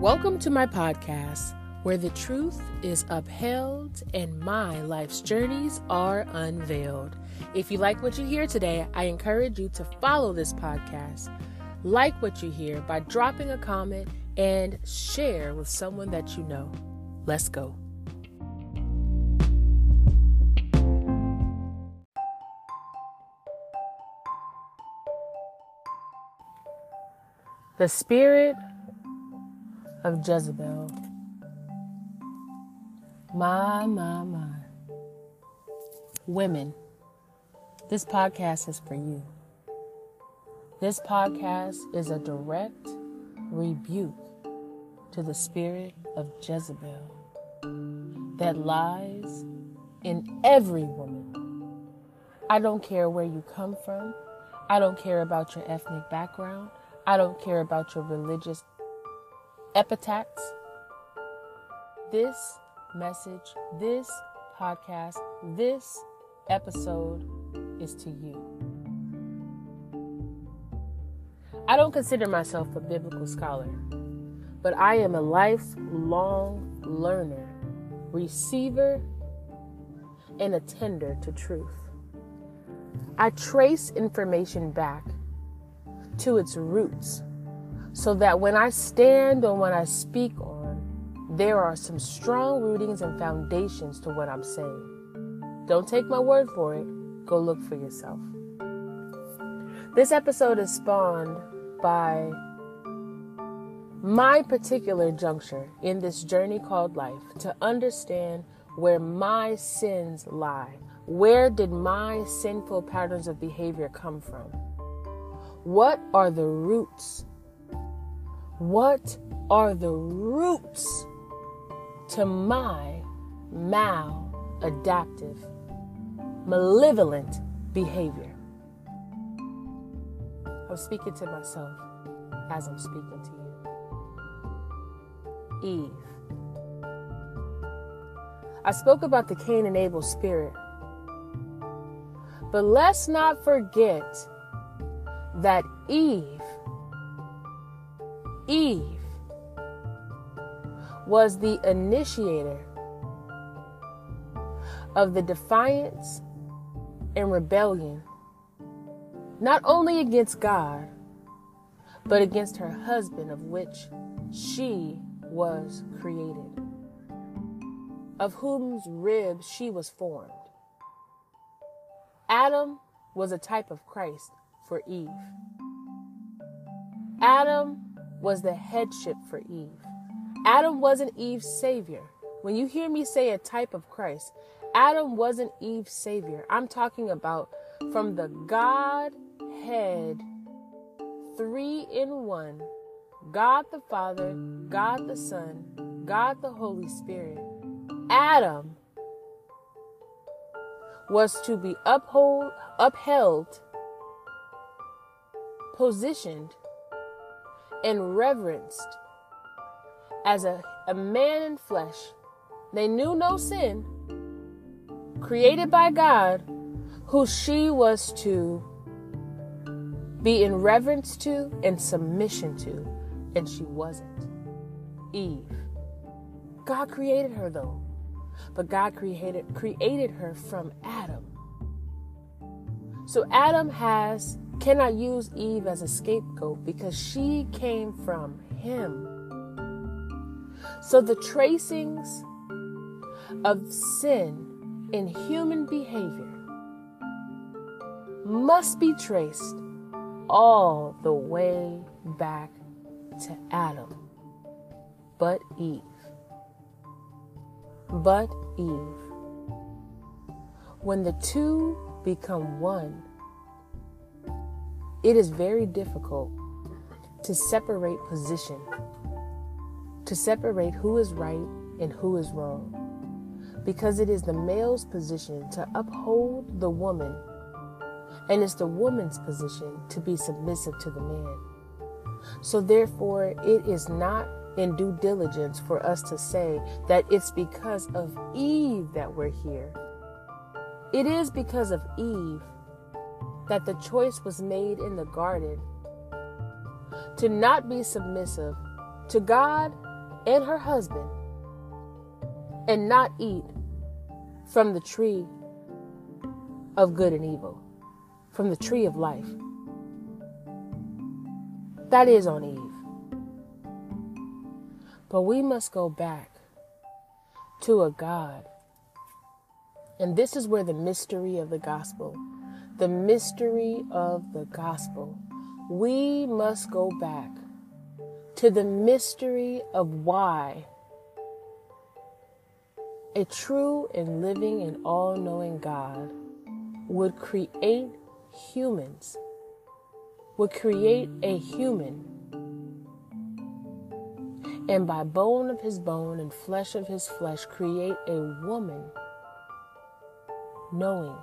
Welcome to my podcast, where the truth is upheld and my life's journeys are unveiled. If you like what you hear today, I encourage you to follow this podcast. Like what you hear by dropping a comment and share with someone that you know. Let's go. The spirit of Jezebel. My, my, my. Women, this podcast is for you. This podcast is a direct rebuke to the spirit of Jezebel that lies in every woman. I don't care where you come from. I don't care about your ethnic background. I don't care about your religious epithets. This message, this podcast, this episode is to you. I don't consider myself a biblical scholar, but I am a lifelong learner, receiver, and attender to truth. I trace information back to its roots so that when I stand on what I speak on, there are some strong rootings and foundations to what I'm saying. Don't take my word for it, go look for yourself. This episode is spawned by my particular juncture in this journey called life to understand where my sins lie. Where did my sinful patterns of behavior come from? What are the roots what are the roots to my maladaptive, malevolent behavior? I'm speaking to myself as I'm speaking to you. Eve. I spoke about the Cain and Abel spirit. But let's not forget that Eve Eve was the initiator of the defiance and rebellion, not only against God, but against her husband, of which she was created, of whose rib she was formed. Adam was a type of Christ for Eve. Adam was the headship for Eve. Adam wasn't Eve's savior. When you hear me say a type of Christ, Adam wasn't Eve's savior. I'm talking about from the Godhead, three in one God the Father, God the Son, God the Holy Spirit. Adam was to be uphold, upheld, positioned, and reverenced as a, a man in flesh. They knew no sin, created by God, who she was to be in reverence to and submission to, and she wasn't. Eve. God created her though, but God created created her from Adam. So Adam has cannot use Eve as a scapegoat because she came from him. So the tracings of sin in human behavior must be traced all the way back to Adam, but Eve. But Eve. When the two become one, it is very difficult to separate position, to separate who is right and who is wrong, because it is the male's position to uphold the woman, and it's the woman's position to be submissive to the man. So, therefore, it is not in due diligence for us to say that it's because of Eve that we're here. It is because of Eve that the choice was made in the garden to not be submissive to God and her husband and not eat from the tree of good and evil, from the tree of life. That is on Eve. But we must go back to a God. And this is where the mystery of the gospel, the mystery of the gospel, we must go back to the mystery of why a true and living and all knowing God would create humans, would create a human, and by bone of his bone and flesh of his flesh, create a woman, knowing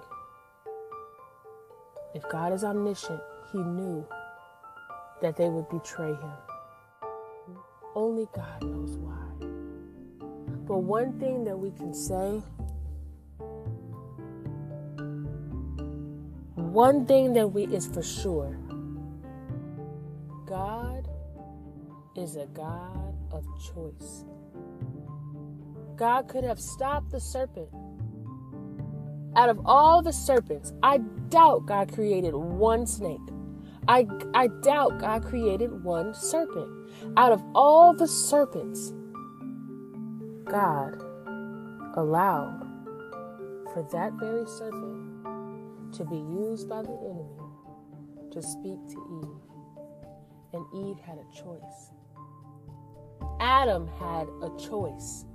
if God is omniscient, he knew that they would betray him. Only God knows why. But one thing that we can say, one thing that we is for sure, God is a God of choice. God could have stopped the serpent. Out of all the serpents, I doubt God created one snake. I, I doubt God created one serpent. Out of all the serpents, God allowed for that very serpent to be used by the enemy to speak to Eve. And Eve had a choice. Adam had a choice.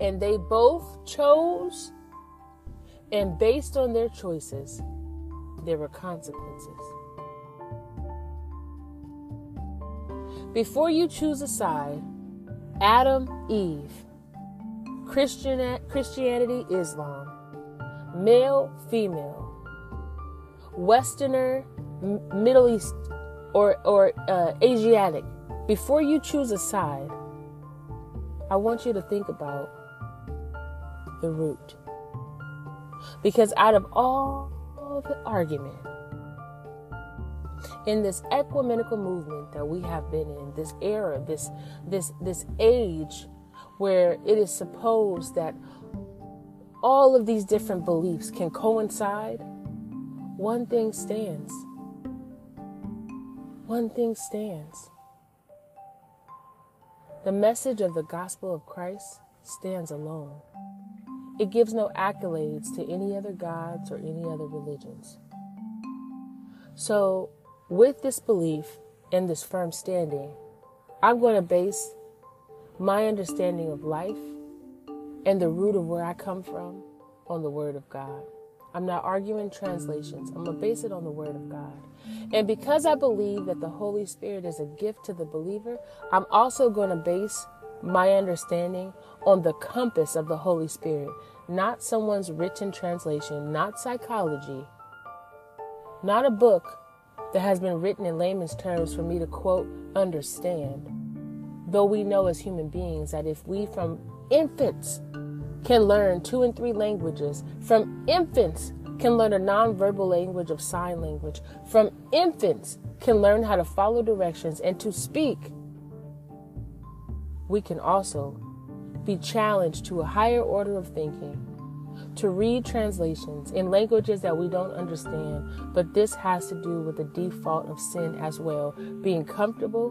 And they both chose, and based on their choices, there were consequences. Before you choose a side, Adam, Eve, Christian, Christianity, Islam, male, female, Westerner, Middle East, or, or uh, Asiatic. Before you choose a side, I want you to think about the root. Because out of all the argument, in this ecumenical movement that we have been in, this era, this this this age where it is supposed that all of these different beliefs can coincide, one thing stands. One thing stands. The message of the gospel of Christ stands alone. It gives no accolades to any other gods or any other religions. So, with this belief and this firm standing, I'm going to base my understanding of life and the root of where I come from on the Word of God. I'm not arguing translations. I'm going to base it on the Word of God. And because I believe that the Holy Spirit is a gift to the believer, I'm also going to base my understanding on the compass of the Holy Spirit, not someone's written translation, not psychology, not a book that has been written in layman's terms for me to quote, understand. Though we know as human beings that if we from infants can learn two and three languages, from infants can learn a nonverbal language of sign language, from infants can learn how to follow directions and to speak, we can also be challenged to a higher order of thinking to read translations in languages that we don't understand, but this has to do with the default of sin as well being comfortable,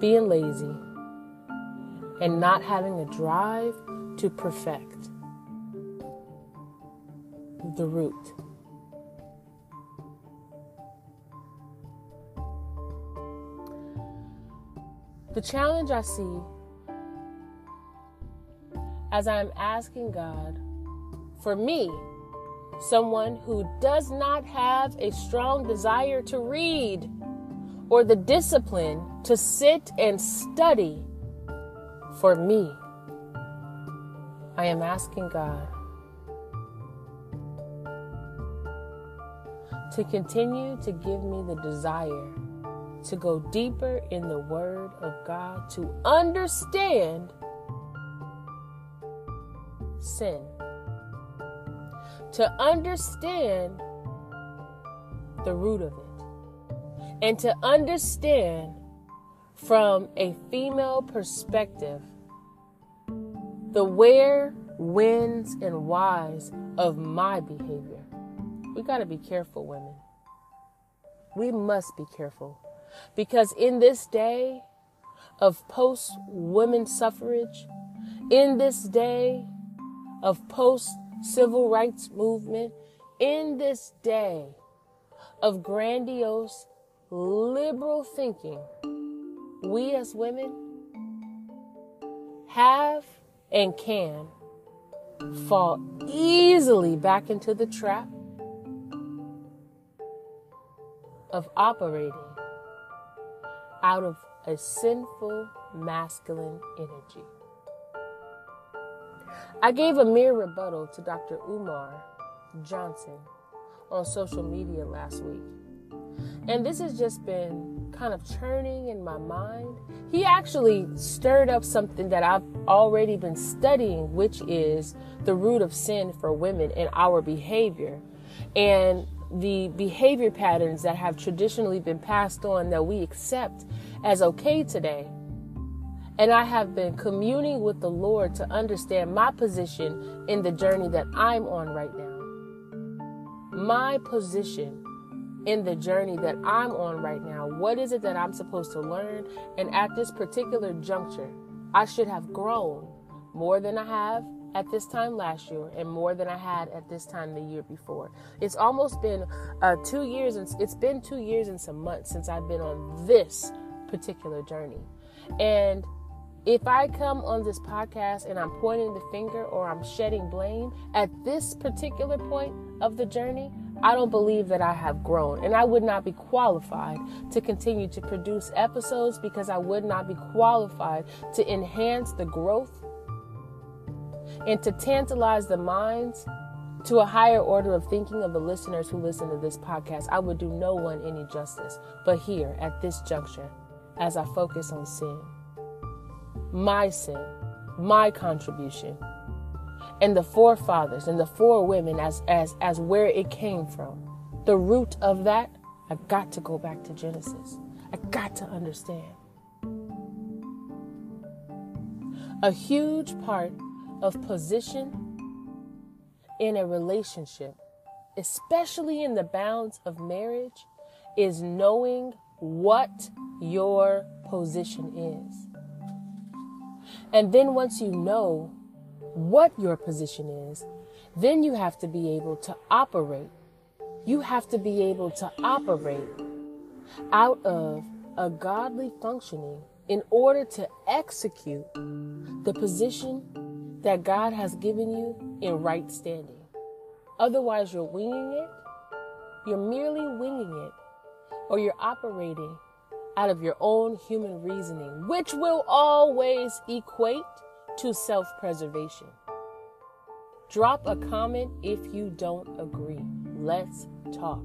being lazy, and not having a drive to perfect the root. The challenge I see as I'm asking God for me, someone who does not have a strong desire to read or the discipline to sit and study, for me, I am asking God to continue to give me the desire to go deeper in the Word of God, to understand sin to understand the root of it and to understand from a female perspective the where, whens, and whys of my behavior. We got to be careful, women. We must be careful. Because in this day of post women suffrage, in this day of post civil rights movement, in this day of grandiose liberal thinking, we as women have and can fall easily back into the trap of operating out of a sinful masculine energy. I gave a mere rebuttal to Dr. Umar Johnson on social media last week. And this has just been kind of churning in my mind. He actually stirred up something that I've already been studying, which is the root of sin for women and our behavior. And the behavior patterns that have traditionally been passed on that we accept as okay today. And I have been communing with the Lord to understand my position in the journey that I'm on right now. My position in the journey that I'm on right now. What is it that I'm supposed to learn? And at this particular juncture, I should have grown more than I have at this time last year and more than I had at this time the year before. It's almost been uh, two years and it's been two years and some months since I've been on this particular journey. And if I come on this podcast and I'm pointing the finger or I'm shedding blame at this particular point of the journey, I don't believe that I have grown. And I would not be qualified to continue to produce episodes because I would not be qualified to enhance the growth and to tantalize the minds to a higher order of thinking of the listeners who listen to this podcast. I would do no one any justice. But here, at this juncture, as I focus on sin, my sin, my contribution, and the forefathers and the four women as as as where it came from. The root of that, I got to go back to Genesis. I got to understand. A huge part of position in a relationship, especially in the bounds of marriage, is knowing what your position is. And then once you know what your position is, then you have to be able to operate. You have to be able to operate out of a godly functioning in order to execute the position that God has given you in right standing. Otherwise, you're winging it, you're merely winging it, or you're operating out of your own human reasoning, which will always equate to self preservation. Drop a comment if you don't agree. Let's talk.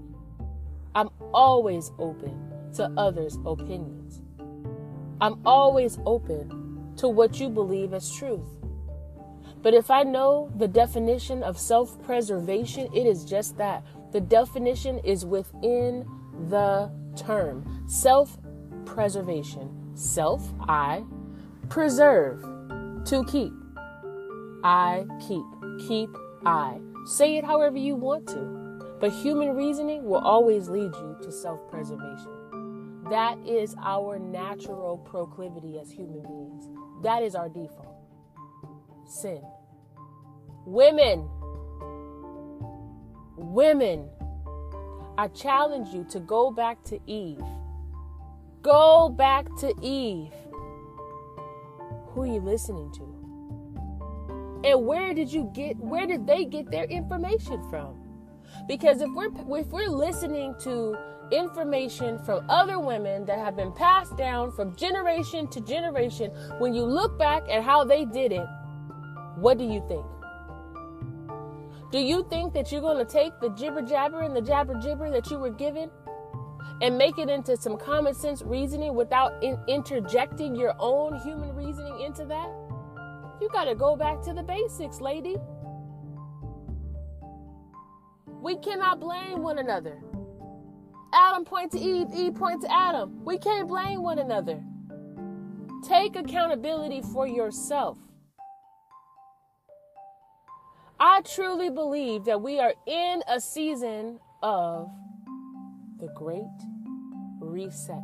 I'm always open to others' opinions. I'm always open to what you believe as truth. But if I know the definition of self preservation, it is just that. The definition is within the term self preservation. Self, I, preserve, to keep. I keep. Keep I. Say it however you want to. But human reasoning will always lead you to self preservation. That is our natural proclivity as human beings. That is our default. Sin. Women. Women. I challenge you to go back to Eve. Go back to Eve who are you listening to? And where did you get where did they get their information from? Because if we're if we're listening to information from other women that have been passed down from generation to generation, when you look back at how they did it, what do you think? Do you think that you're going to take the jibber jabber and the jabber jibber that you were given and make it into some common sense reasoning without in- interjecting your own human reasoning into that, you got to go back to the basics, lady. We cannot blame one another. Adam point to Eve, Eve point to Adam. We can't blame one another. Take accountability for yourself. I truly believe that we are in a season of the great reset.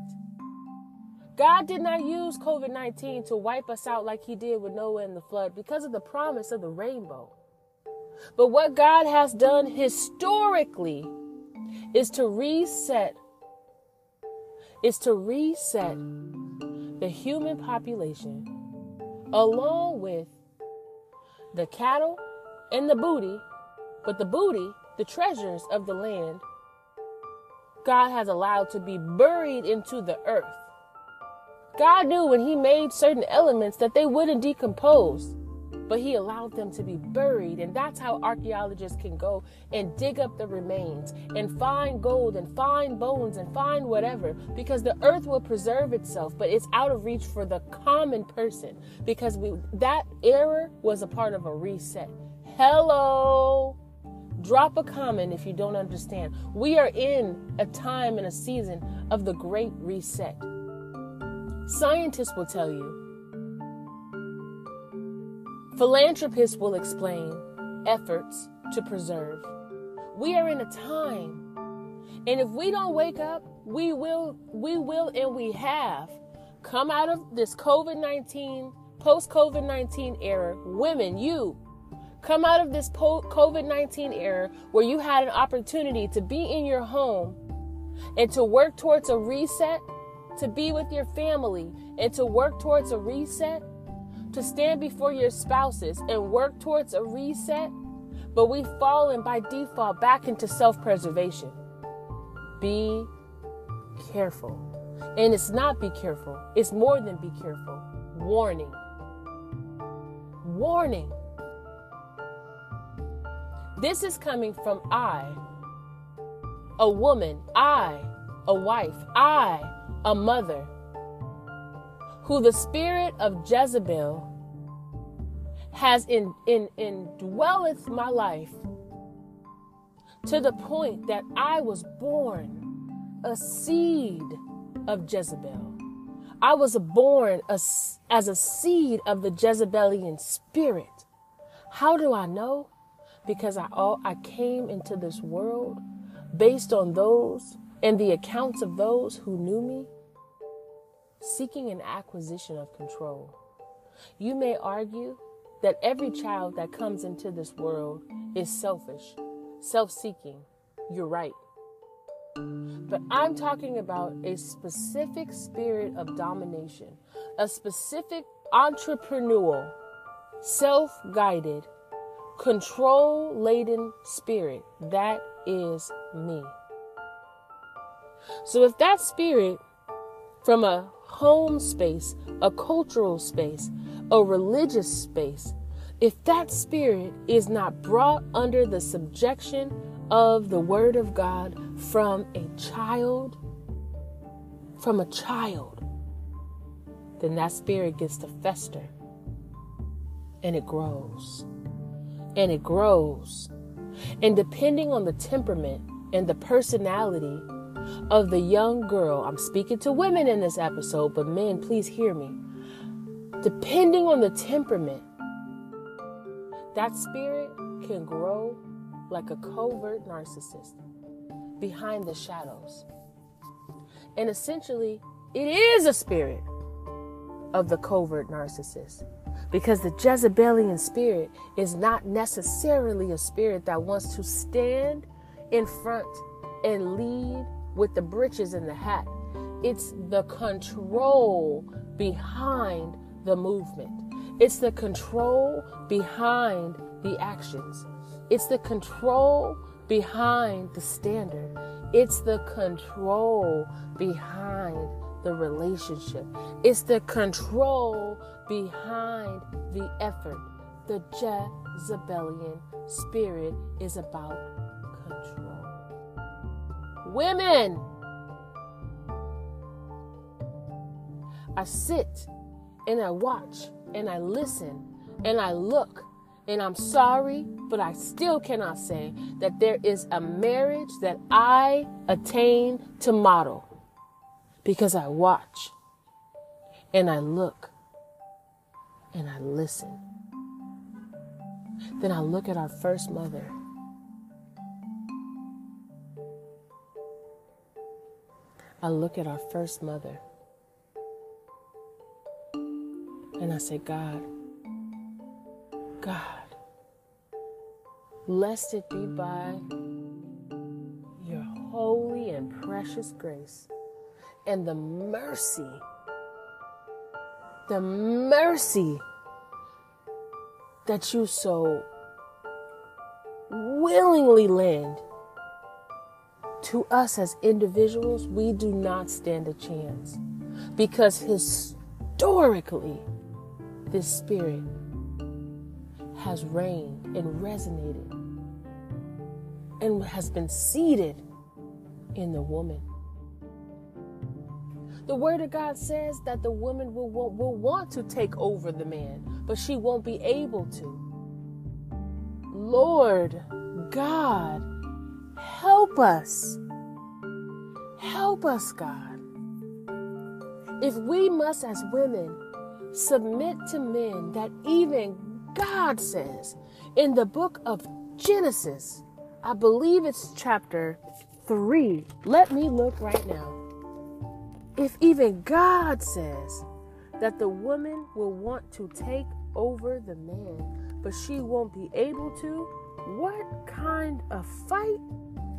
God did not use COVID 19 to wipe us out like He did with Noah and the flood because of the promise of the rainbow. But what God has done historically is to reset, is to reset the human population along with the cattle and the booty, but the booty, the treasures of the land, God has allowed to be buried into the earth. God knew when He made certain elements that they wouldn't decompose but he allowed them to be buried. And that's how archaeologists can go and dig up the remains and find gold and find bones and find whatever because the earth will preserve itself, but it's out of reach for the common person because we that error was a part of a reset. Hello. Drop a comment if you don't understand. We are in a time and a season of the great reset. Scientists will tell you Philanthropists will explain efforts to preserve. We are in a time, and if we don't wake up, we will, we will, and we have come out of this COVID 19, post COVID 19 era. Women, you come out of this COVID 19 era where you had an opportunity to be in your home and to work towards a reset, to be with your family, and to work towards a reset to stand before your spouses and work towards a reset, but we've fallen by default back into self preservation. Be careful. And it's not be careful, it's more than be careful. Warning. Warning. This is coming from I, a woman, I, a wife, I, a mother who the spirit of Jezebel has in, in, indwelleth my life to the point that I was born a seed of Jezebel. I was born as, as a seed of the Jezebelian spirit. How do I know? Because I all I came into this world based on those and the accounts of those who knew me seeking an acquisition of control. You may argue that every child that comes into this world is selfish, self seeking. You're right. But I'm talking about a specific spirit of domination, a specific entrepreneurial, self guided, control laden spirit. That is me. So if that spirit from a home space, a cultural space, a religious space, if that spirit is not brought under the subjection of the Word of God from a child, from a child, then that spirit gets to fester and it grows and it grows. And depending on the temperament and the personality of the young girl. I'm speaking to women in this episode, but men, please hear me. Depending on the temperament, that spirit can grow like a covert narcissist behind the shadows. And essentially, it is a spirit of the covert narcissist. Because the Jezebelian spirit is not necessarily a spirit that wants to stand in front and lead with the breeches and the hat. It's the control behind the movement. It's the control behind the actions. It's the control behind the standard. It's the control behind the relationship. It's the control behind the effort. The Jezebelian spirit is about control. Women. I sit and I watch and I listen and I look and I'm sorry, but I still cannot say that there is a marriage that I attain to model because I watch and I look and I listen. Then I look at our first mother. I look at our first mother and I say, God, God, it be by your holy and precious grace and the mercy, the mercy that you so willingly lend to us as individuals, we do not stand a chance because historically, this spirit has reigned and resonated and has been seated in the woman. The Word of God says that the woman will, will, will want to take over the man, but she won't be able to. Lord God, help us. Help us, God. If we must, as women, submit to men that even God says in the book of Genesis, I believe it's chapter 3. Let me look right now. If even God says that the woman will want to take over the man, but she won't be able to, what kind of fight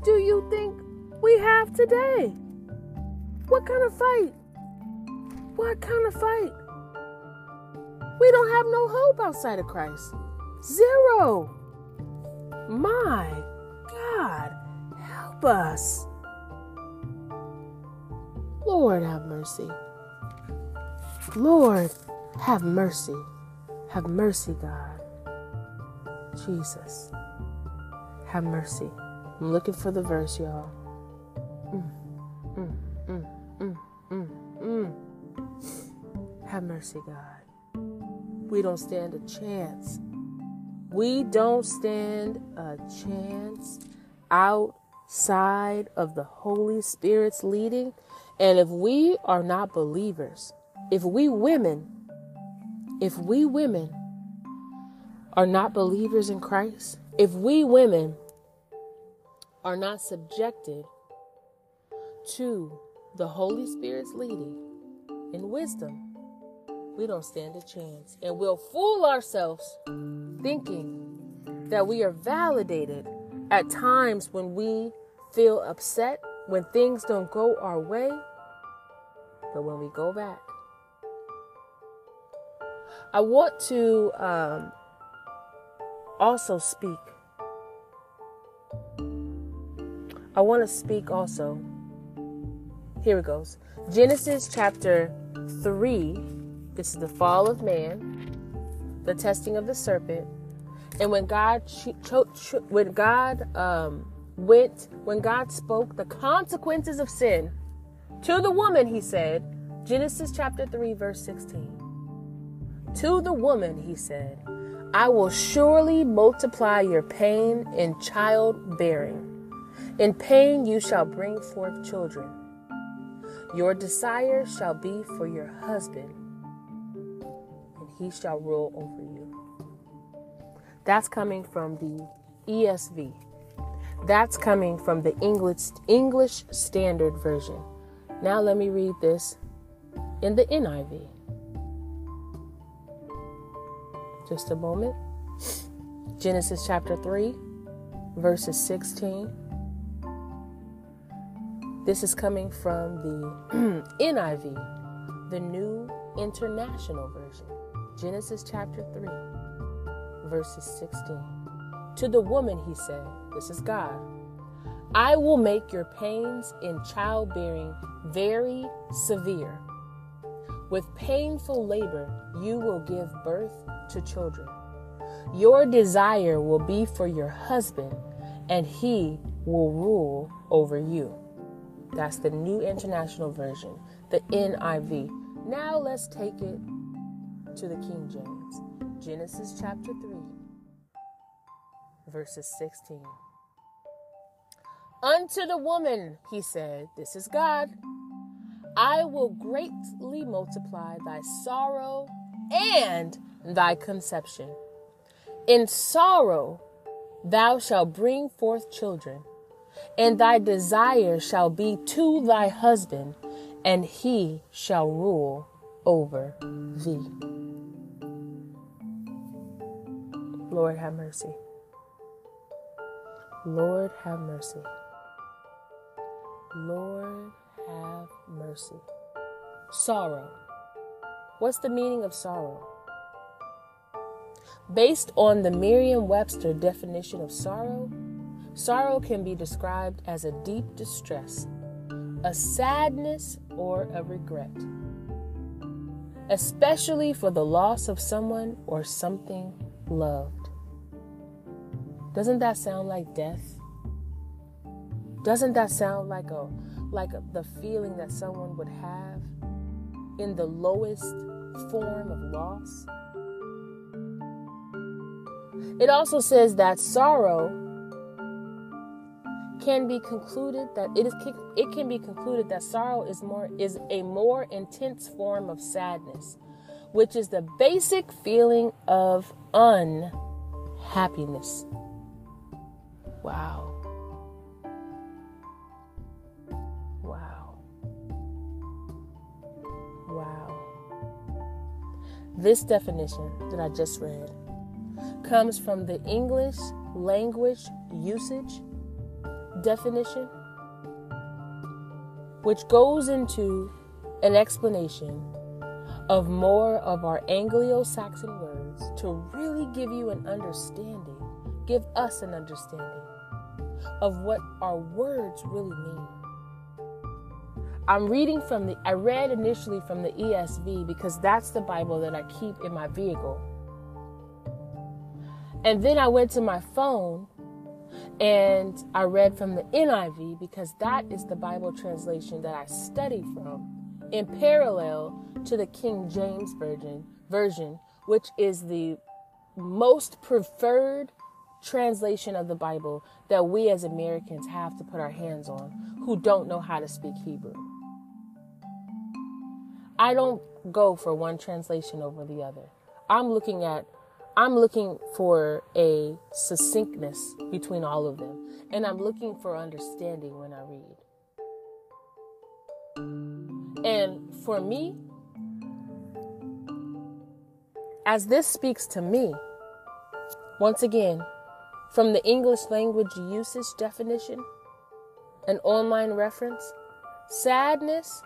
do you think we have today? What kind of fight? What kind of fight? We don't have no hope outside of Christ. Zero. My God, help us. Lord, have mercy. Lord, have mercy. Have mercy, God. Jesus, have mercy. I'm looking for the verse, y'all. Mm, mm, mm. Have mercy, God. We don't stand a chance. We don't stand a chance outside of the Holy Spirit's leading. And if we are not believers, if we women, if we women are not believers in Christ, if we women are not subjected to the Holy Spirit's leading in wisdom, we don't stand a chance. And we'll fool ourselves thinking that we are validated at times when we feel upset, when things don't go our way. But when we go back, I want to um, also speak. I want to speak also. Here it goes Genesis chapter 3. This is the fall of man, the testing of the serpent. And when God, when God um, went, when God spoke the consequences of sin to the woman, he said, Genesis chapter 3, verse 16. To the woman, he said, I will surely multiply your pain in childbearing. In pain you shall bring forth children. Your desire shall be for your husband, and he shall rule over you. That's coming from the ESV. That's coming from the English English Standard Version. Now let me read this in the NIV. Just a moment. Genesis chapter 3, verses 16. This is coming from the NIV, the New International Version. Genesis chapter 3, verses 16. To the woman, he said, This is God. I will make your pains in childbearing very severe. With painful labor, you will give birth to children. Your desire will be for your husband, and he will rule over you. That's the New International Version, the NIV. Now let's take it to the King James. Genesis chapter 3, verses 16. Unto the woman, he said, This is God. I will greatly multiply thy sorrow and thy conception. In sorrow thou shalt bring forth children, and thy desire shall be to thy husband, and he shall rule over thee. Lord, have mercy. Lord, have mercy. Lord, have mercy. Sorrow. What's the meaning of sorrow? Based on the Merriam Webster definition of sorrow, sorrow can be described as a deep distress, a sadness, or a regret, especially for the loss of someone or something loved. Doesn't that sound like death? Doesn't that sound like a like a, the feeling that someone would have in the lowest form of loss? It also says that sorrow can be concluded that it is it can be concluded that sorrow is more is a more intense form of sadness, which is the basic feeling of unhappiness. Wow. Wow. This definition that I just read comes from the English language usage definition, which goes into an explanation of more of our Anglo Saxon words to really give you an understanding, give us an understanding of what our words really mean. I'm reading from the, I read initially from the ESV because that's the Bible that I keep in my vehicle and then I went to my phone and I read from the NIV because that is the Bible translation that I study from in parallel to the King James version version which is the most preferred translation of the Bible that we as Americans have to put our hands on who don't know how to speak Hebrew. I don't go for one translation over the other. I'm looking at I'm looking for a succinctness between all of them, and I'm looking for understanding when I read. And for me, as this speaks to me, once again, from the English language usage definition, an online reference, sadness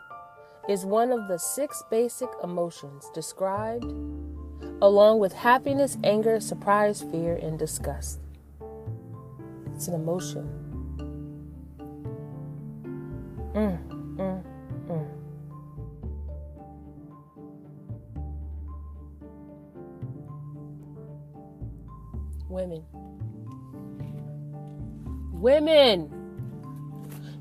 is one of the six basic emotions described along with happiness, anger, surprise, fear, and disgust. It's an emotion. Mm, mm, mm. Women. Women.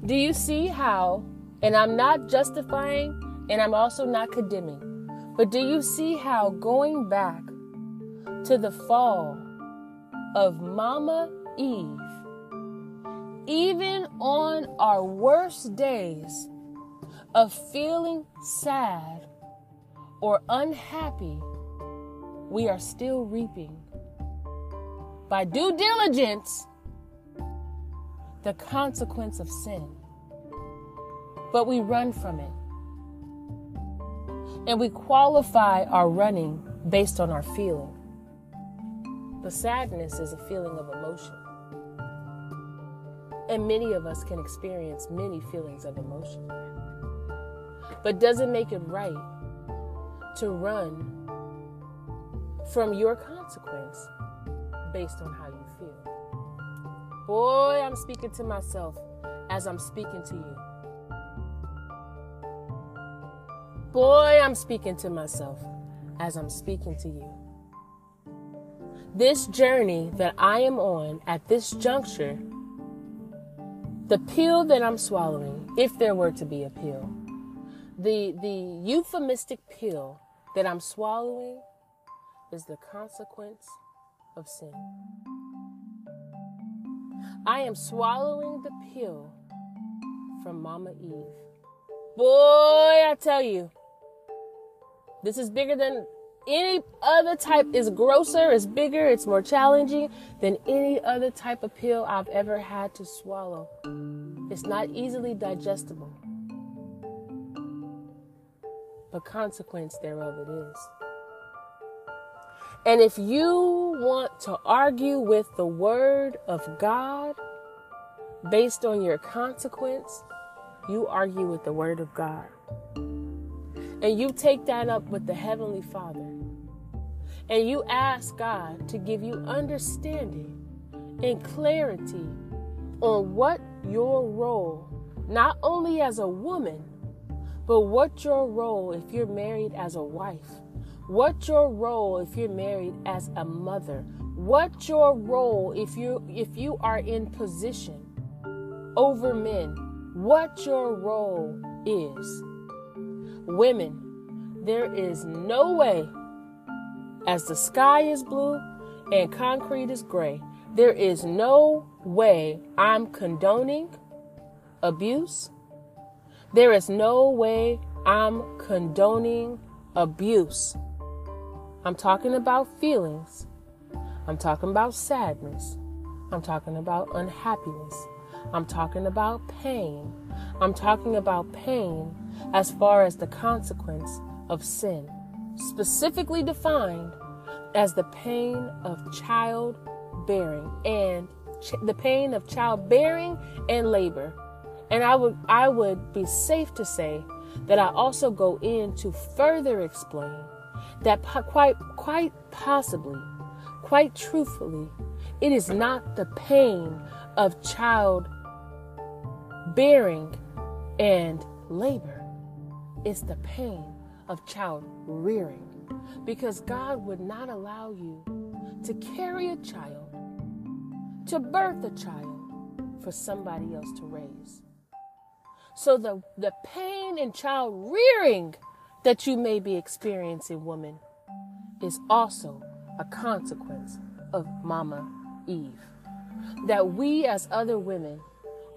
Do you see how, and I'm not justifying and I'm also not condemning, but do you see how going back to the fall of Mama Eve, even on our worst days of feeling sad or unhappy, we are still reaping by due diligence the consequence of sin. But we run from it. And we qualify our running based on our feeling. The sadness is a feeling of emotion. And many of us can experience many feelings of emotion. But does it make it right to run from your consequence based on how you feel? Boy, I'm speaking to myself as I'm speaking to you. Boy, I'm speaking to myself as I'm speaking to you. This journey that I am on at this juncture, the pill that I'm swallowing, if there were to be a pill, the, the euphemistic pill that I'm swallowing is the consequence of sin. I am swallowing the pill from Mama Eve. Boy, I tell you? This is bigger than any other type is grosser, it's bigger, it's more challenging than any other type of pill I've ever had to swallow. It's not easily digestible. But consequence thereof it is. And if you want to argue with the word of God based on your consequence, you argue with the word of God. And you take that up with the Heavenly Father. And you ask God to give you understanding and clarity on what your role, not only as a woman, but what your role if you're married as a wife, what your role if you're married as a mother, what your role if you if you are in position over men, what your role is. Women, there is no way, as the sky is blue and concrete is gray, there is no way I'm condoning abuse. There is no way I'm condoning abuse. I'm talking about feelings. I'm talking about sadness. I'm talking about unhappiness. I'm talking about pain. I'm talking about pain as far as the consequence of sin, specifically defined as the pain of childbearing and ch- the pain of childbearing and labor. And I would I would be safe to say that I also go in to further explain that po- quite quite possibly, quite truthfully, it is not the pain of child bearing and labor. It's the pain of child rearing because God would not allow you to carry a child, to birth a child for somebody else to raise. So the, the pain in child rearing that you may be experiencing, woman, is also a consequence of Mama Eve. That we as other women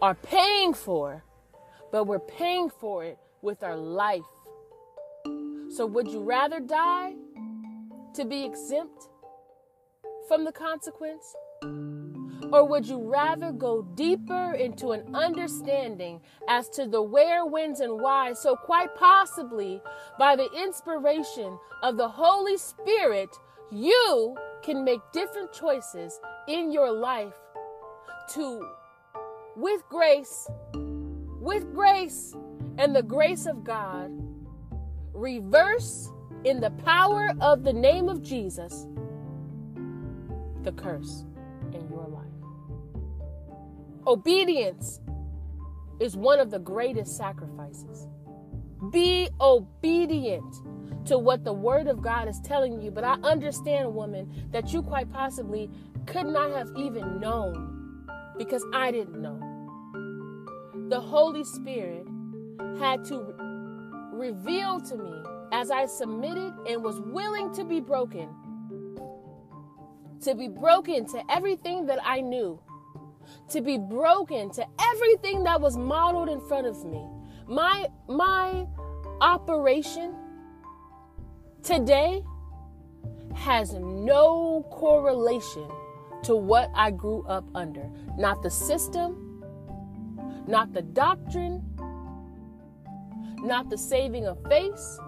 are paying for, but we're paying for it with our life. So, would you rather die to be exempt from the consequence? Or would you rather go deeper into an understanding as to the where, whens, and why? So, quite possibly, by the inspiration of the Holy Spirit, you can make different choices in your life to with grace, with grace and the grace of God, reverse in the power of the name of Jesus the curse in your life. Obedience is one of the greatest sacrifices. Be obedient to what the Word of God is telling you. But I understand, woman, that you quite possibly could not have even known because I didn't know. The Holy Spirit had to re- reveal to me as I submitted and was willing to be broken, to be broken to everything that I knew, to be broken to everything that was modeled in front of me. My my operation today has no correlation to what I grew up under. Not the system, not the doctrine, not the saving of face,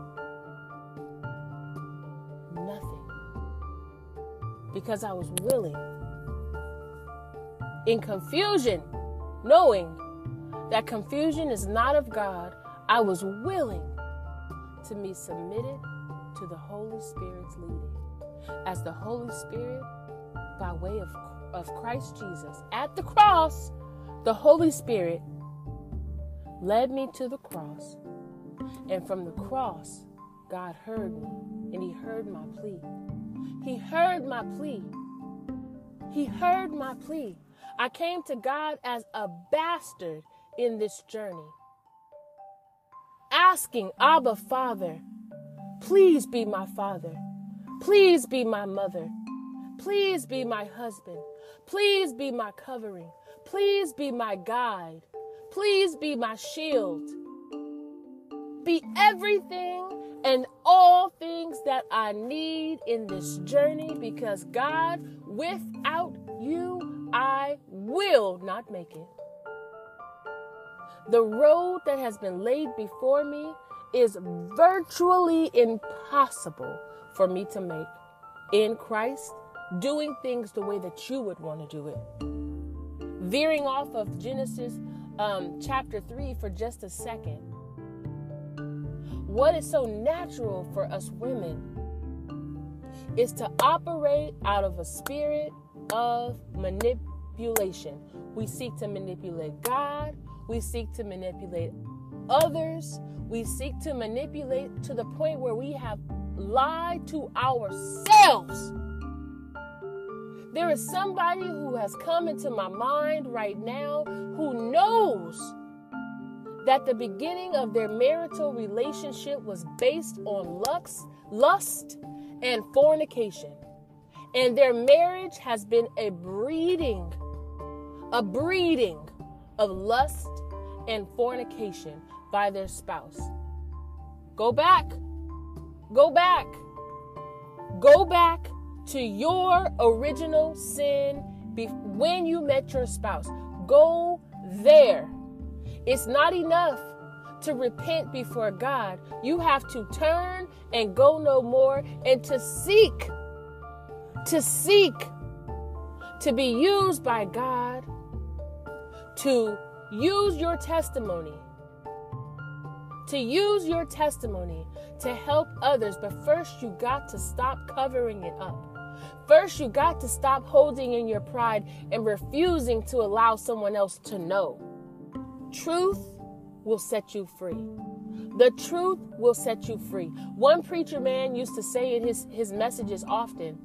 nothing. Because I was willing, in confusion, knowing that confusion is not of God, I was willing to be submitted to the Holy Spirit's leading. As the Holy Spirit by way of, of Christ Jesus. At the cross, the Holy Spirit led me to the cross. And from the cross, God heard me and He heard my plea. He heard my plea. He heard my plea. I came to God as a bastard in this journey, asking Abba, Father, please be my father. Please be my mother. Please be my husband. Please be my covering. Please be my guide. Please be my shield. Be everything and all things that I need in this journey because God, without you, I will not make it. The road that has been laid before me is virtually impossible for me to make in Christ, doing things the way that you would want to do it. Veering off of Genesis um, chapter 3 for just a second. What is so natural for us women is to operate out of a spirit of manipulation. We seek to manipulate God, we seek to manipulate others, we seek to manipulate to the point where we have lied to ourselves. There is somebody who has come into my mind right now who knows that the beginning of their marital relationship was based on lust, lust and fornication. And their marriage has been a breeding, a breeding of lust and fornication by their spouse. Go back. Go back. Go back to your original sin when you met your spouse. Go there. It's not enough to repent before God. You have to turn and go no more and to seek, to seek to be used by God, to use your testimony to use your testimony to help others, but first you got to stop covering it up. First, you got to stop holding in your pride and refusing to allow someone else to know. Truth will set you free. The truth will set you free. One preacher man used to say in his, his messages often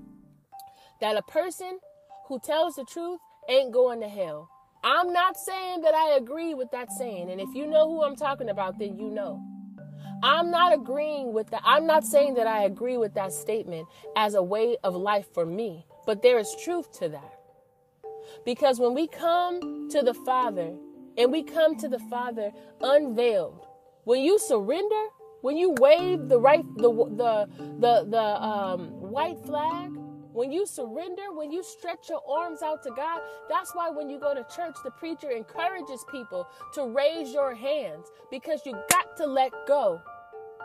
that a person who tells the truth ain't going to hell. I'm not saying that I agree with that saying. And if you know who I'm talking about, then you know. I'm not agreeing with that. I'm not saying that I agree with that statement as a way of life for me, but there is truth to that. Because when we come to the Father and we come to the Father unveiled, when you surrender, when you wave the right the the the the um, white flag, when you surrender, when you stretch your arms out to God, that's why when you go to church, the preacher encourages people to raise your hands because you got to let go.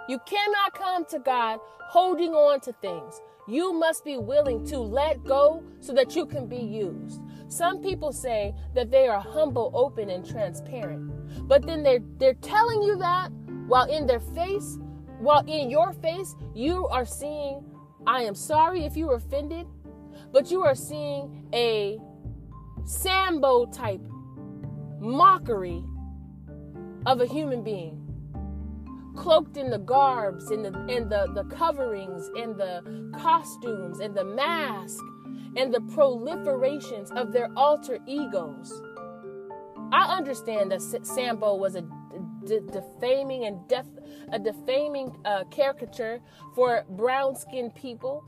You cannot come to God holding on to things. You must be willing to let go so that you can be used. Some people say that they are humble, open, and transparent. But then they're they're telling you that while in their face, while in your face, you are seeing I am sorry if you were offended, but you are seeing a Sambo type mockery of a human being. Cloaked in the garbs, in the in the, the coverings, in the costumes, and the mask, and the proliferations of their alter egos. I understand that Sambo was a defaming and def- a defaming uh, caricature for brown skinned people.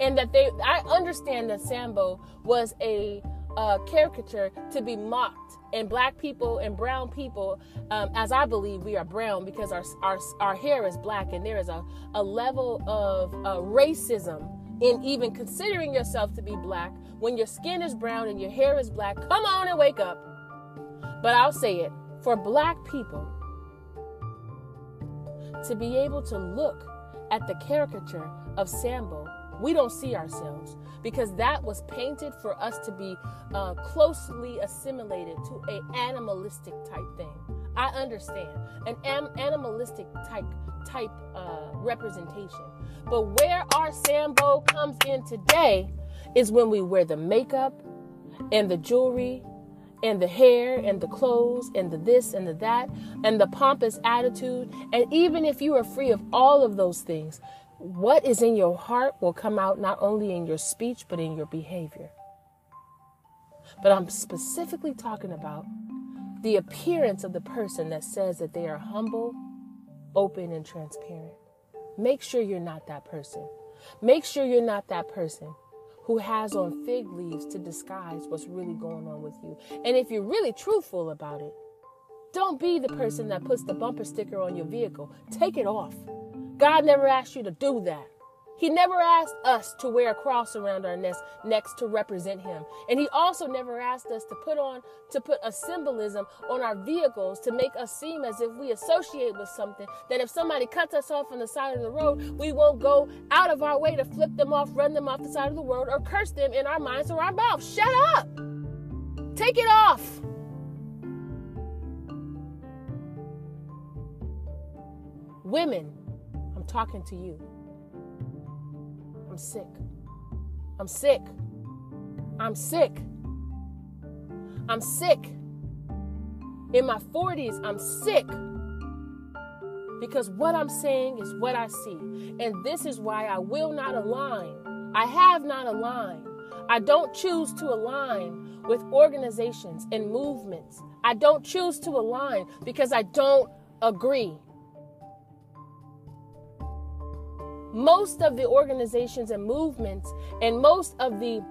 And that they, I understand that Sambo was a uh, caricature to be mocked. And black people and brown people, um, as I believe we are brown because our, our, our hair is black, and there is a, a level of uh, racism in even considering yourself to be black when your skin is brown and your hair is black. Come on and wake up. But I'll say it for black people, to be able to look at the caricature of Sambo, we don't see ourselves because that was painted for us to be uh, closely assimilated to a animalistic type thing. I understand an am- animalistic type type uh, representation, but where our Sambo comes in today is when we wear the makeup and the jewelry and the hair and the clothes and the this and the that and the pompous attitude. And even if you are free of all of those things, what is in your heart will come out not only in your speech, but in your behavior. But I'm specifically talking about the appearance of the person that says that they are humble, open, and transparent. Make sure you're not that person. Make sure you're not that person who has on fig leaves to disguise what's really going on with you. And if you're really truthful about it, Don't be the person that puts the bumper sticker on your vehicle. Take it off. God never asked you to do that. He never asked us to wear a cross around our necks, to represent him. And he also never asked us to put on to put a symbolism on our vehicles to make us seem as if we associate with something that if somebody cuts us off on the side of the road, we won't go out of our way to flip them off, run them off the side of the road, or curse them in our minds or our mouths. Shut up. Take it off. Women, I'm talking to you. I'm sick. I'm sick. I'm sick. I'm sick. In my 40s, I'm sick. Because what I'm saying is what I see. And this is why I will not align. I have not aligned. I don't choose to align with organizations and movements. I don't choose to align because I don't agree. Most of the organizations and movements and most of the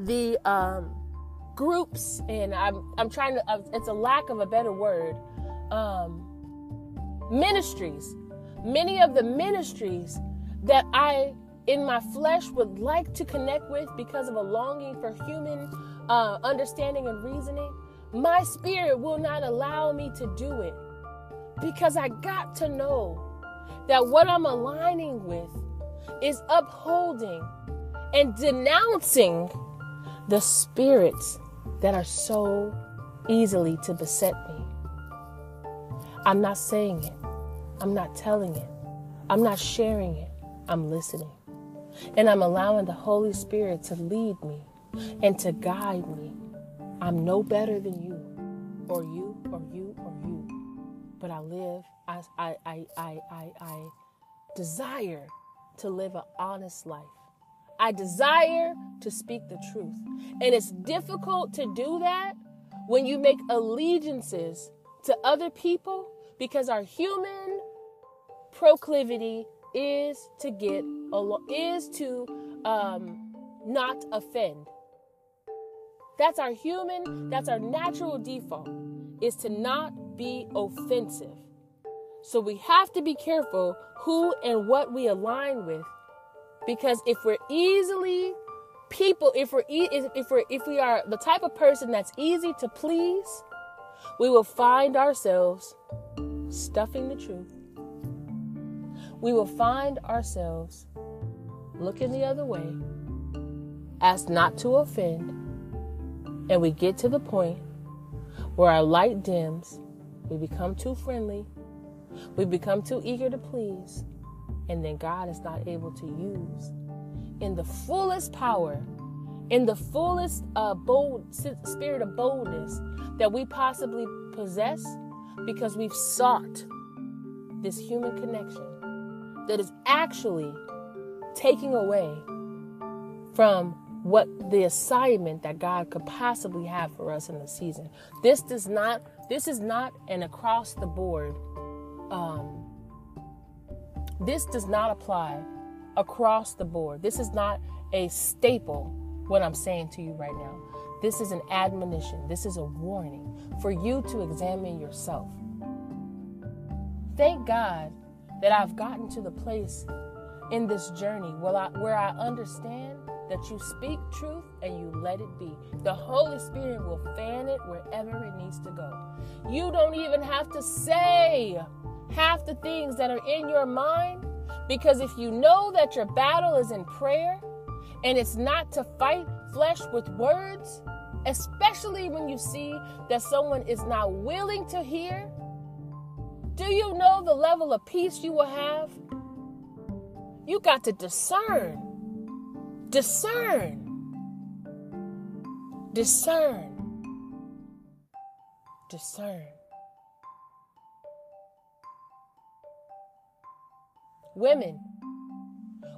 the um, groups and I'm I'm trying to it's a lack of a better word um, ministries. Many of the ministries that I in my flesh would like to connect with because of a longing for human uh, understanding and reasoning my spirit will not allow me to do it because I got to know that what I'm aligning with is upholding and denouncing the spirits that are so easily to beset me. I'm not saying it. I'm not telling it. I'm not sharing it. I'm listening. And I'm allowing the Holy Spirit to lead me and to guide me. I'm no better than you, or you, or you, or you. But I live I, I, I, I, I, desire to live an honest life. I desire to speak the truth. And it's difficult to do that when you make allegiances to other people because our human proclivity is to get is to um, not offend. That's our human, that's our natural default, is to not be offensive. So we have to be careful who and what we align with because if we're easily people if we're if we're if we are the type of person that's easy to please, we will find ourselves stuffing the truth. We will find ourselves looking the other way as not to offend. And we get to the point where our light dims, we become too friendly, we become too eager to please, and then God is not able to use in the fullest power, in the fullest uh, bold spirit of boldness that we possibly possess because we've sought this human connection that is actually taking away from what the assignment that God could possibly have for us in the season. This does not this is not an across the board um, this does not apply across the board. This is not a staple, what I'm saying to you right now. This is an admonition, this is a warning for you to examine yourself. Thank God that I've gotten to the place in this journey where I, where I understand that you speak truth and you let it be. The Holy Spirit will fan it wherever it needs to go. You don't even have to say half the things that are in your mind because if you know that your battle is in prayer and it's not to fight flesh with words, especially when you see that someone is not willing to hear, do you know the level of peace you will have? You got to discern. Discern. Discern. Discern. Women.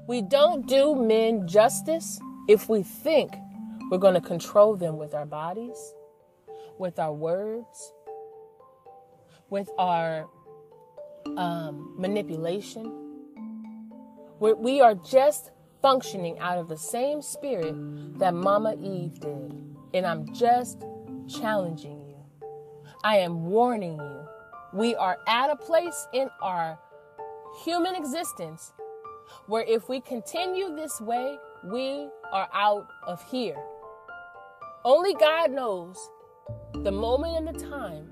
We don't do men justice if we think we're going to control them with our bodies, with our words, with our um, manipulation. We're, we are just functioning out of the same spirit that Mama Eve did. And I'm just challenging you. I am warning you. We are at a place in our human existence where if we continue this way, we are out of here. Only God knows the moment and the time.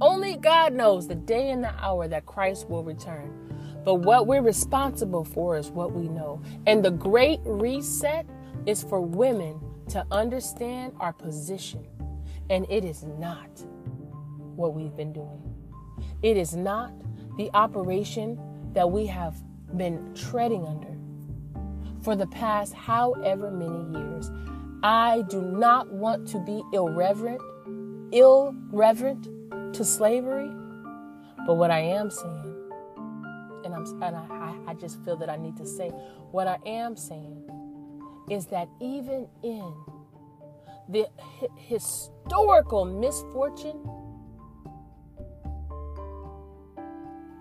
Only God knows the day and the hour that Christ will return. But what we're responsible for is what we know. And the great reset is for women to understand our position. And it is not what we've been doing. It is not the operation that we have been treading under for the past however many years. I do not want to be irreverent, irreverent to slavery, but what I am saying, and I'm and I, I just feel that I need to say, what I am saying is that even in the historical misfortune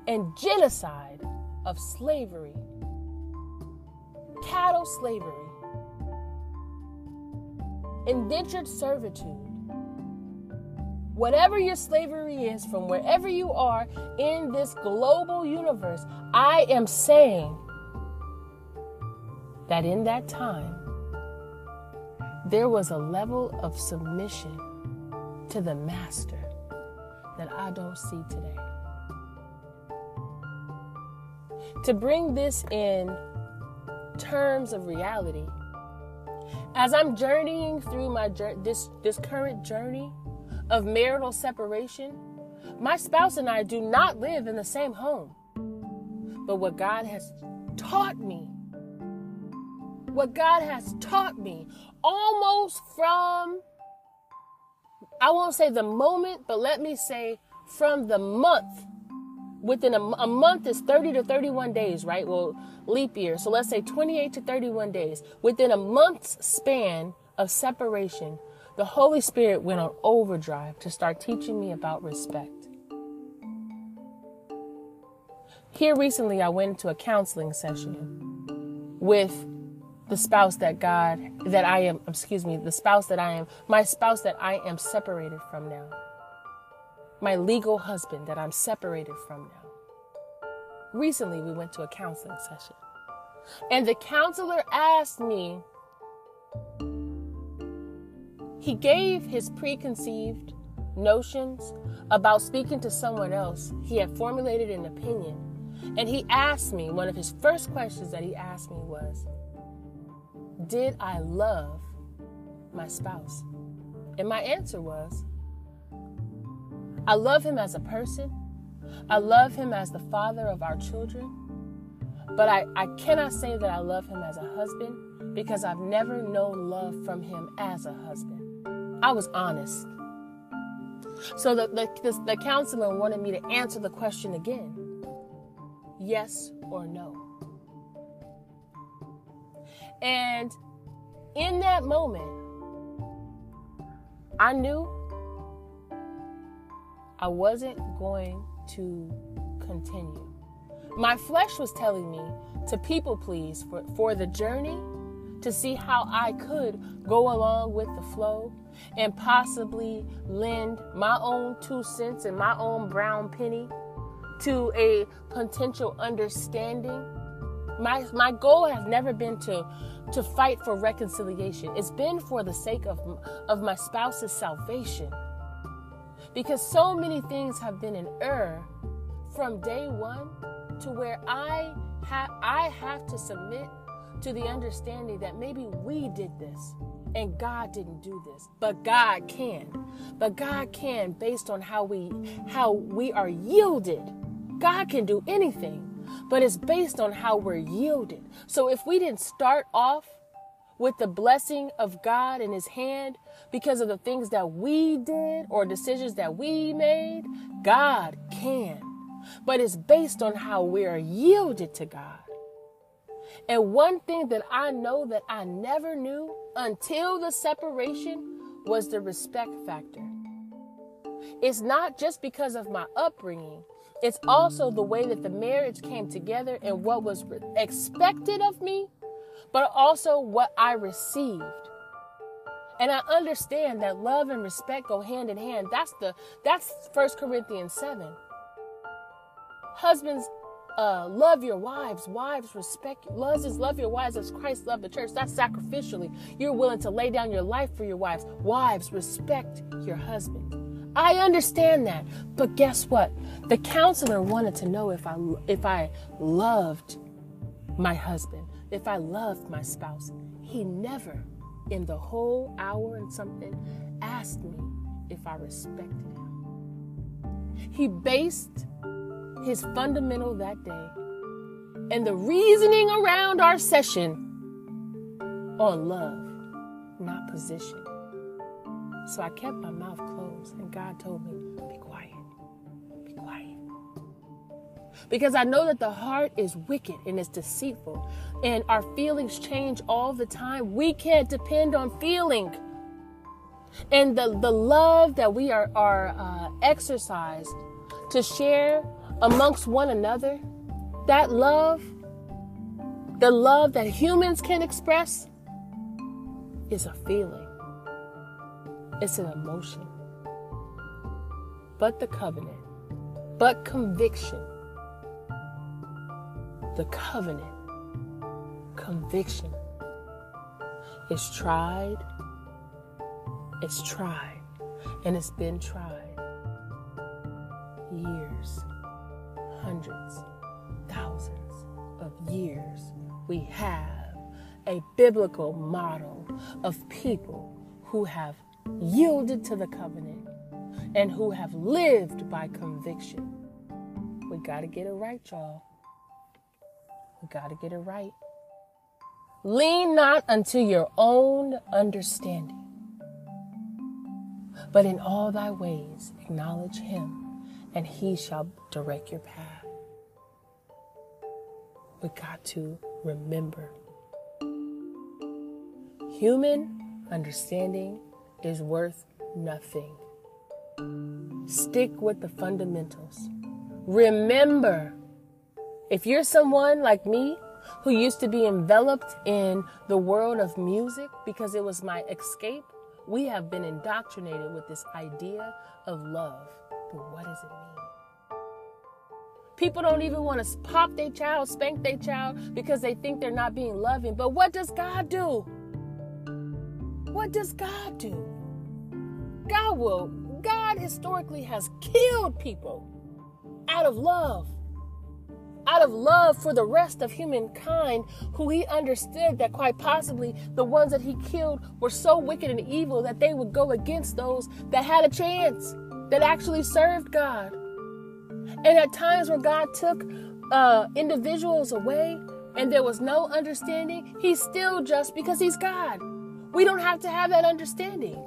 and genocide of slavery, chattel slavery, indentured servitude, whatever your slavery is, from wherever you are in this global universe, I am saying that in that time, there was a level of submission to the master that I don't see today. To bring this in terms of reality, as I'm journeying through my this this current journey of marital separation, my spouse and I do not live in the same home. But what God has taught me, what God has taught me almost from I won't say the moment, but let me say from the month within a, a, month is 30 to 31 days, right? Well, leap year. So let's say 28 to 31 days. Within a month's span of separation, the Holy Spirit went on overdrive to start teaching me about respect. Here recently, I went into a counseling session with the spouse that God, that I am, excuse me, the spouse that I am, my spouse that I am separated from now my legal husband that I'm separated from now. Recently, we went to a counseling session, and the counselor asked me, he gave his preconceived notions about speaking to someone else. He had formulated an opinion, and he asked me, one of his first questions that he asked me was, Did I love my spouse? And my answer was, I love him as a person. I love him as the father of our children. But I, I cannot say that I love him as a husband because I've never known love from him as a husband. I was honest. So the, the, the, the counselor wanted me to answer the question again yes or no. And in that moment, I knew I wasn't going to continue. My flesh was telling me to people please for, for the journey to see how I could go along with the flow and possibly lend my own two cents and my own brown penny to a potential understanding. My, my goal has never been to, to fight for reconciliation. It's been for the sake of, of my spouse's salvation. Because so many things have been in error from day one to where I have I have to submit to the understanding that maybe we did this and God didn't do this, but God can. But God can based on how we how we are yielded. God can do anything, but it's based on how we're yielded. So if we didn't start off with the blessing of God in his hand, because of the things that we did or decisions that we made, God can. But it's based on how we are yielded to God. And one thing that I know that I never knew until the separation was the respect factor. It's not just because of my upbringing, it's also the way that the marriage came together and what was expected of me, but also what I received. And I understand that love and respect go hand in hand. That's the that's 1 Corinthians 7. Husbands, uh, love your wives. Wives, respect. Loves is love your wives as Christ loved the church. That's sacrificially. You're willing to lay down your life for your wives. Wives, respect your husband. I understand that, but guess what? The counselor wanted to know if I if I loved my husband, if I loved my spouse. He never, in the whole hour and something, asked me if I respected him. He based his fundamental that day and the reasoning around our session on love, not position. So I kept my mouth closed, and God told me, Because I know that the heart is wicked and it's deceitful, and our feelings change all the time. We can't depend on feeling. And the, the love that we are, are uh, exercised to share amongst one another, that love, the love that humans can express, is a feeling, it's an emotion. But the covenant, but conviction, the covenant, conviction is tried, it's tried, and it's been tried years hundreds, thousands of years, we have a biblical model of people who have yielded to the covenant and who have lived by conviction. We got to get it right, y'all. We got to get it right. Lean not unto your own understanding, but in all thy ways acknowledge him, and he shall direct your path we got to remember human understanding is worth nothing. Stick with the fundamentals. Remember, if you're someone like me who used to be enveloped in the world of music because it was my escape, we have been indoctrinated with this idea of love. But what does it mean? People don't even want to pop their child, spank their child because they think they're not being loving. But what does God do? What does God do? God will, God historically has killed people out of love. Out of love for the rest of humankind, who he understood that quite possibly the ones that he killed were so wicked and evil that they would go against those that had a chance, that actually served God. And at times where God took uh, individuals away and there was no understanding, He's still just because He's God. We don't have to have that understanding.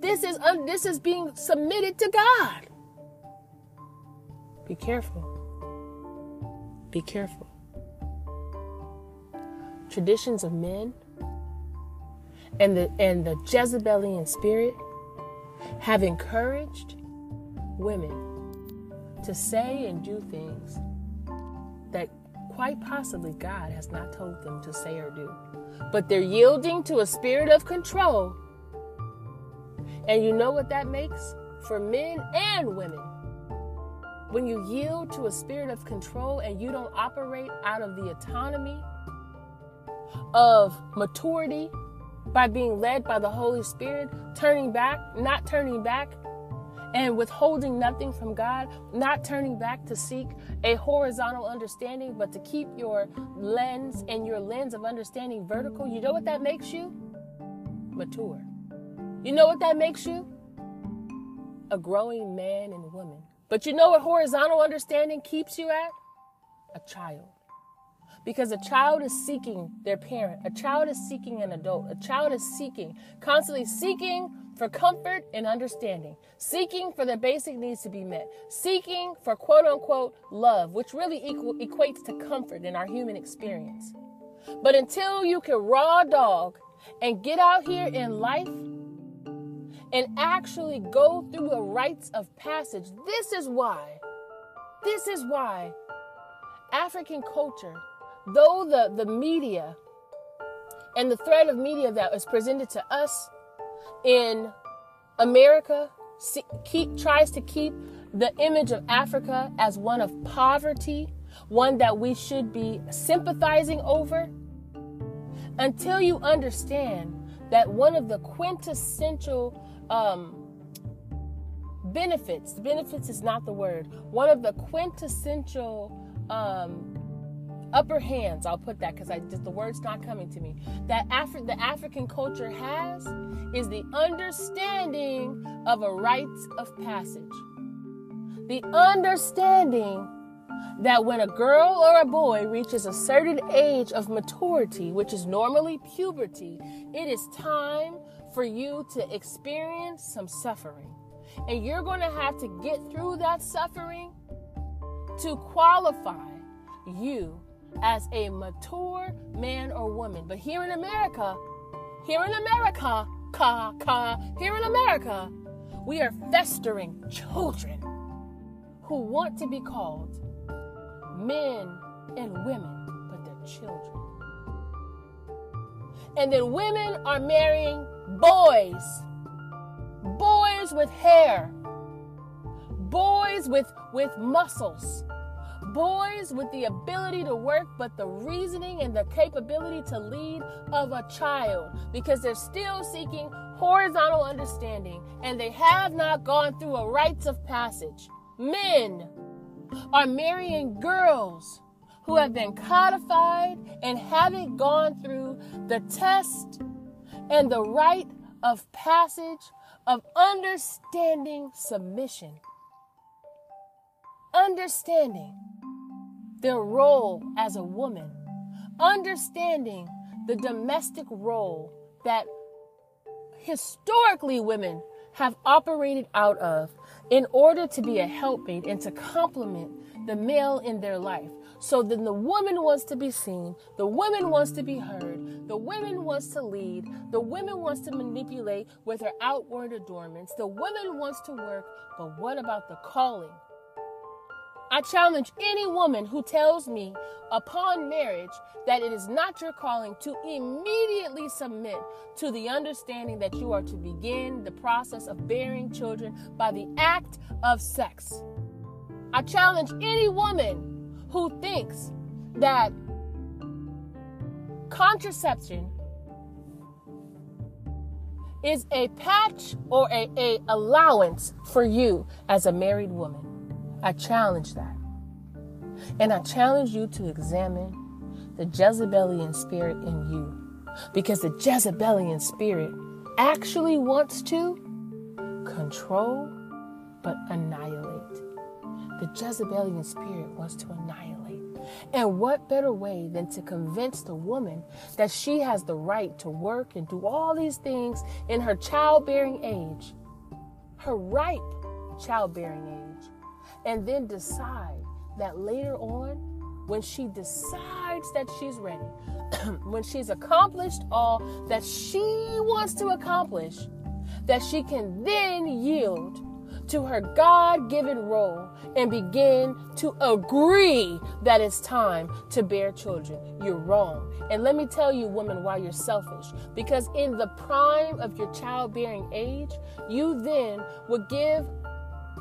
This is un- this is being submitted to God. Be careful. Be careful. Traditions of men and the and the Jezebelian spirit have encouraged women to say and do things that quite possibly God has not told them to say or do. But they're yielding to a spirit of control. And you know what that makes for men and women? When you yield to a spirit of control and you don't operate out of the autonomy of maturity by being led by the Holy Spirit, turning back, not turning back, and withholding nothing from God, not turning back to seek a horizontal understanding, but to keep your lens and your lens of understanding vertical, you know what that makes you? Mature. You know what that makes you? A growing man and woman. But you know what horizontal understanding keeps you at? A child. Because a child is seeking their parent, a child is seeking an adult, a child is seeking, constantly seeking for comfort and understanding, seeking for their basic needs to be met, seeking for quote unquote love, which really equal, equates to comfort in our human experience. But until you can raw dog and get out here in life and actually go through the rites of passage, this is why, this is why African culture, though the, the media and the threat of media that is presented to us in America keep, tries to keep the image of Africa as one of poverty, one that we should be sympathizing over, until you understand that one of the quintessential um, benefits, benefits is not the word, one of the quintessential um, upper hands i'll put that because i just the word's not coming to me that Afri- the african culture has is the understanding of a rite of passage. The understanding that when a girl or a boy reaches a certain age of maturity which is normally puberty it is time for you to experience some suffering and you're going to have to get through that suffering to qualify you as a mature man or woman. But here in America, here in America, ka, ka, here in America, we are festering children who want to be called men and women, but they're children. And then women are marrying boys, boys with hair, boys with, with muscles. Boys with the ability to work, but the reasoning and the capability to lead of a child because they're still seeking horizontal understanding and they have not gone through a rites of passage. Men are marrying girls who have been codified and haven't gone through the test and the rite of passage of understanding submission. Understanding their role as a woman, understanding the domestic role that historically women have operated out of in order to be a helpmate and to complement the male in their life. So then the woman wants to be seen, the woman wants to be heard, the woman wants to lead, the woman wants to manipulate with her outward adornments, the woman wants to work, but what about the calling? I challenge any woman who tells me upon marriage that it is not your calling to immediately submit to the understanding that you are to begin the process of bearing children by the act of sex. I challenge any woman who thinks that contraception is a patch or a, a allowance for you as a married woman. I challenge that. And I challenge you to examine the Jezebelian spirit in you. Because the Jezebelian spirit actually wants to control but annihilate. The Jezebelian spirit wants to annihilate. And what better way than to convince the woman that she has the right to work and do all these things in her childbearing age, her ripe childbearing age? and then decide that later on, when she decides that she's ready, when she's accomplished all that she wants to accomplish, that she can then yield to her God given role and begin to agree that it's time to bear children. You're wrong. And let me tell you, woman, why you're selfish. Because in the prime of your childbearing age, you then would give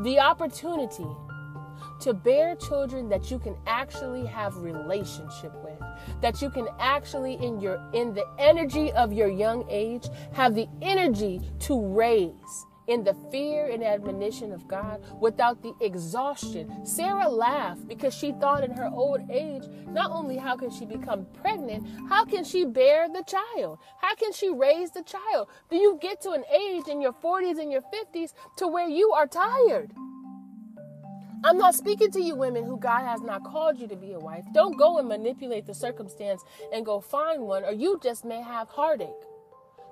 the opportunity to bear children that you can actually have relationship with that you can actually in your in the energy of your young age have the energy to raise in the fear and admonition of God without the exhaustion. Sarah laughed because she thought in her old age, not only how can she become pregnant, how can she bear the child? How can she raise the child? Do you get to an age in your 40s and your 50s to where you are tired? I'm not speaking to you women who God has not called you to be a wife. Don't go and manipulate the circumstance and go find one, or you just may have heartache.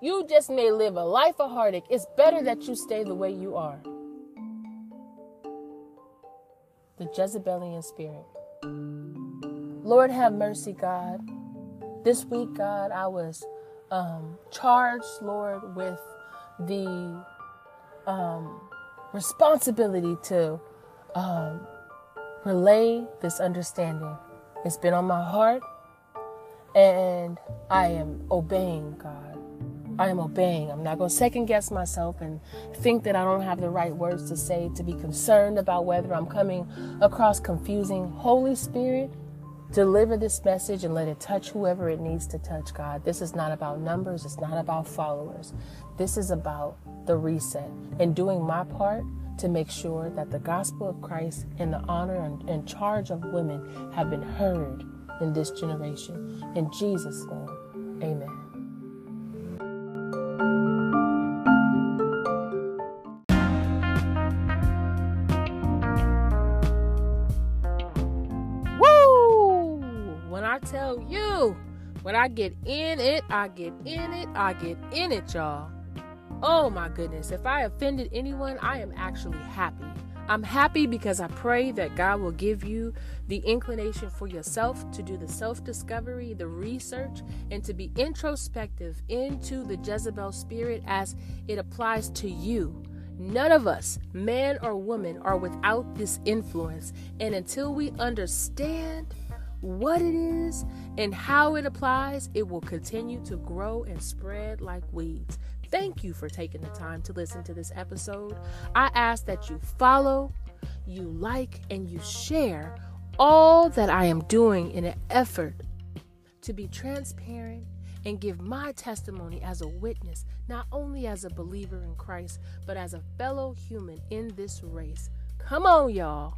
You just may live a life of heartache. It's better that you stay the way you are. The Jezebelian spirit. Lord, have mercy, God. This week, God, I was um, charged, Lord, with the um, responsibility to um, relay this understanding. It's been on my heart, and I am obeying God. I am obeying. I'm not going to second guess myself and think that I don't have the right words to say, to be concerned about whether I'm coming across confusing. Holy Spirit, deliver this message and let it touch whoever it needs to touch, God. This is not about numbers, it's not about followers. This is about the reset and doing my part to make sure that the gospel of Christ and the honor and, and charge of women have been heard in this generation. In Jesus' name, amen. When I get in it, I get in it, I get in it, y'all. Oh my goodness, if I offended anyone, I am actually happy. I'm happy because I pray that God will give you the inclination for yourself to do the self discovery, the research, and to be introspective into the Jezebel spirit as it applies to you. None of us, man or woman, are without this influence. And until we understand what it is and how it applies, it will continue to grow and spread like weeds. Thank you for taking the time to listen to this episode. I ask that you follow, you like, and you share all that I am doing in an effort to be transparent and give my testimony as a witness, not only as a believer in Christ, but as a fellow human in this race. Come on, y'all.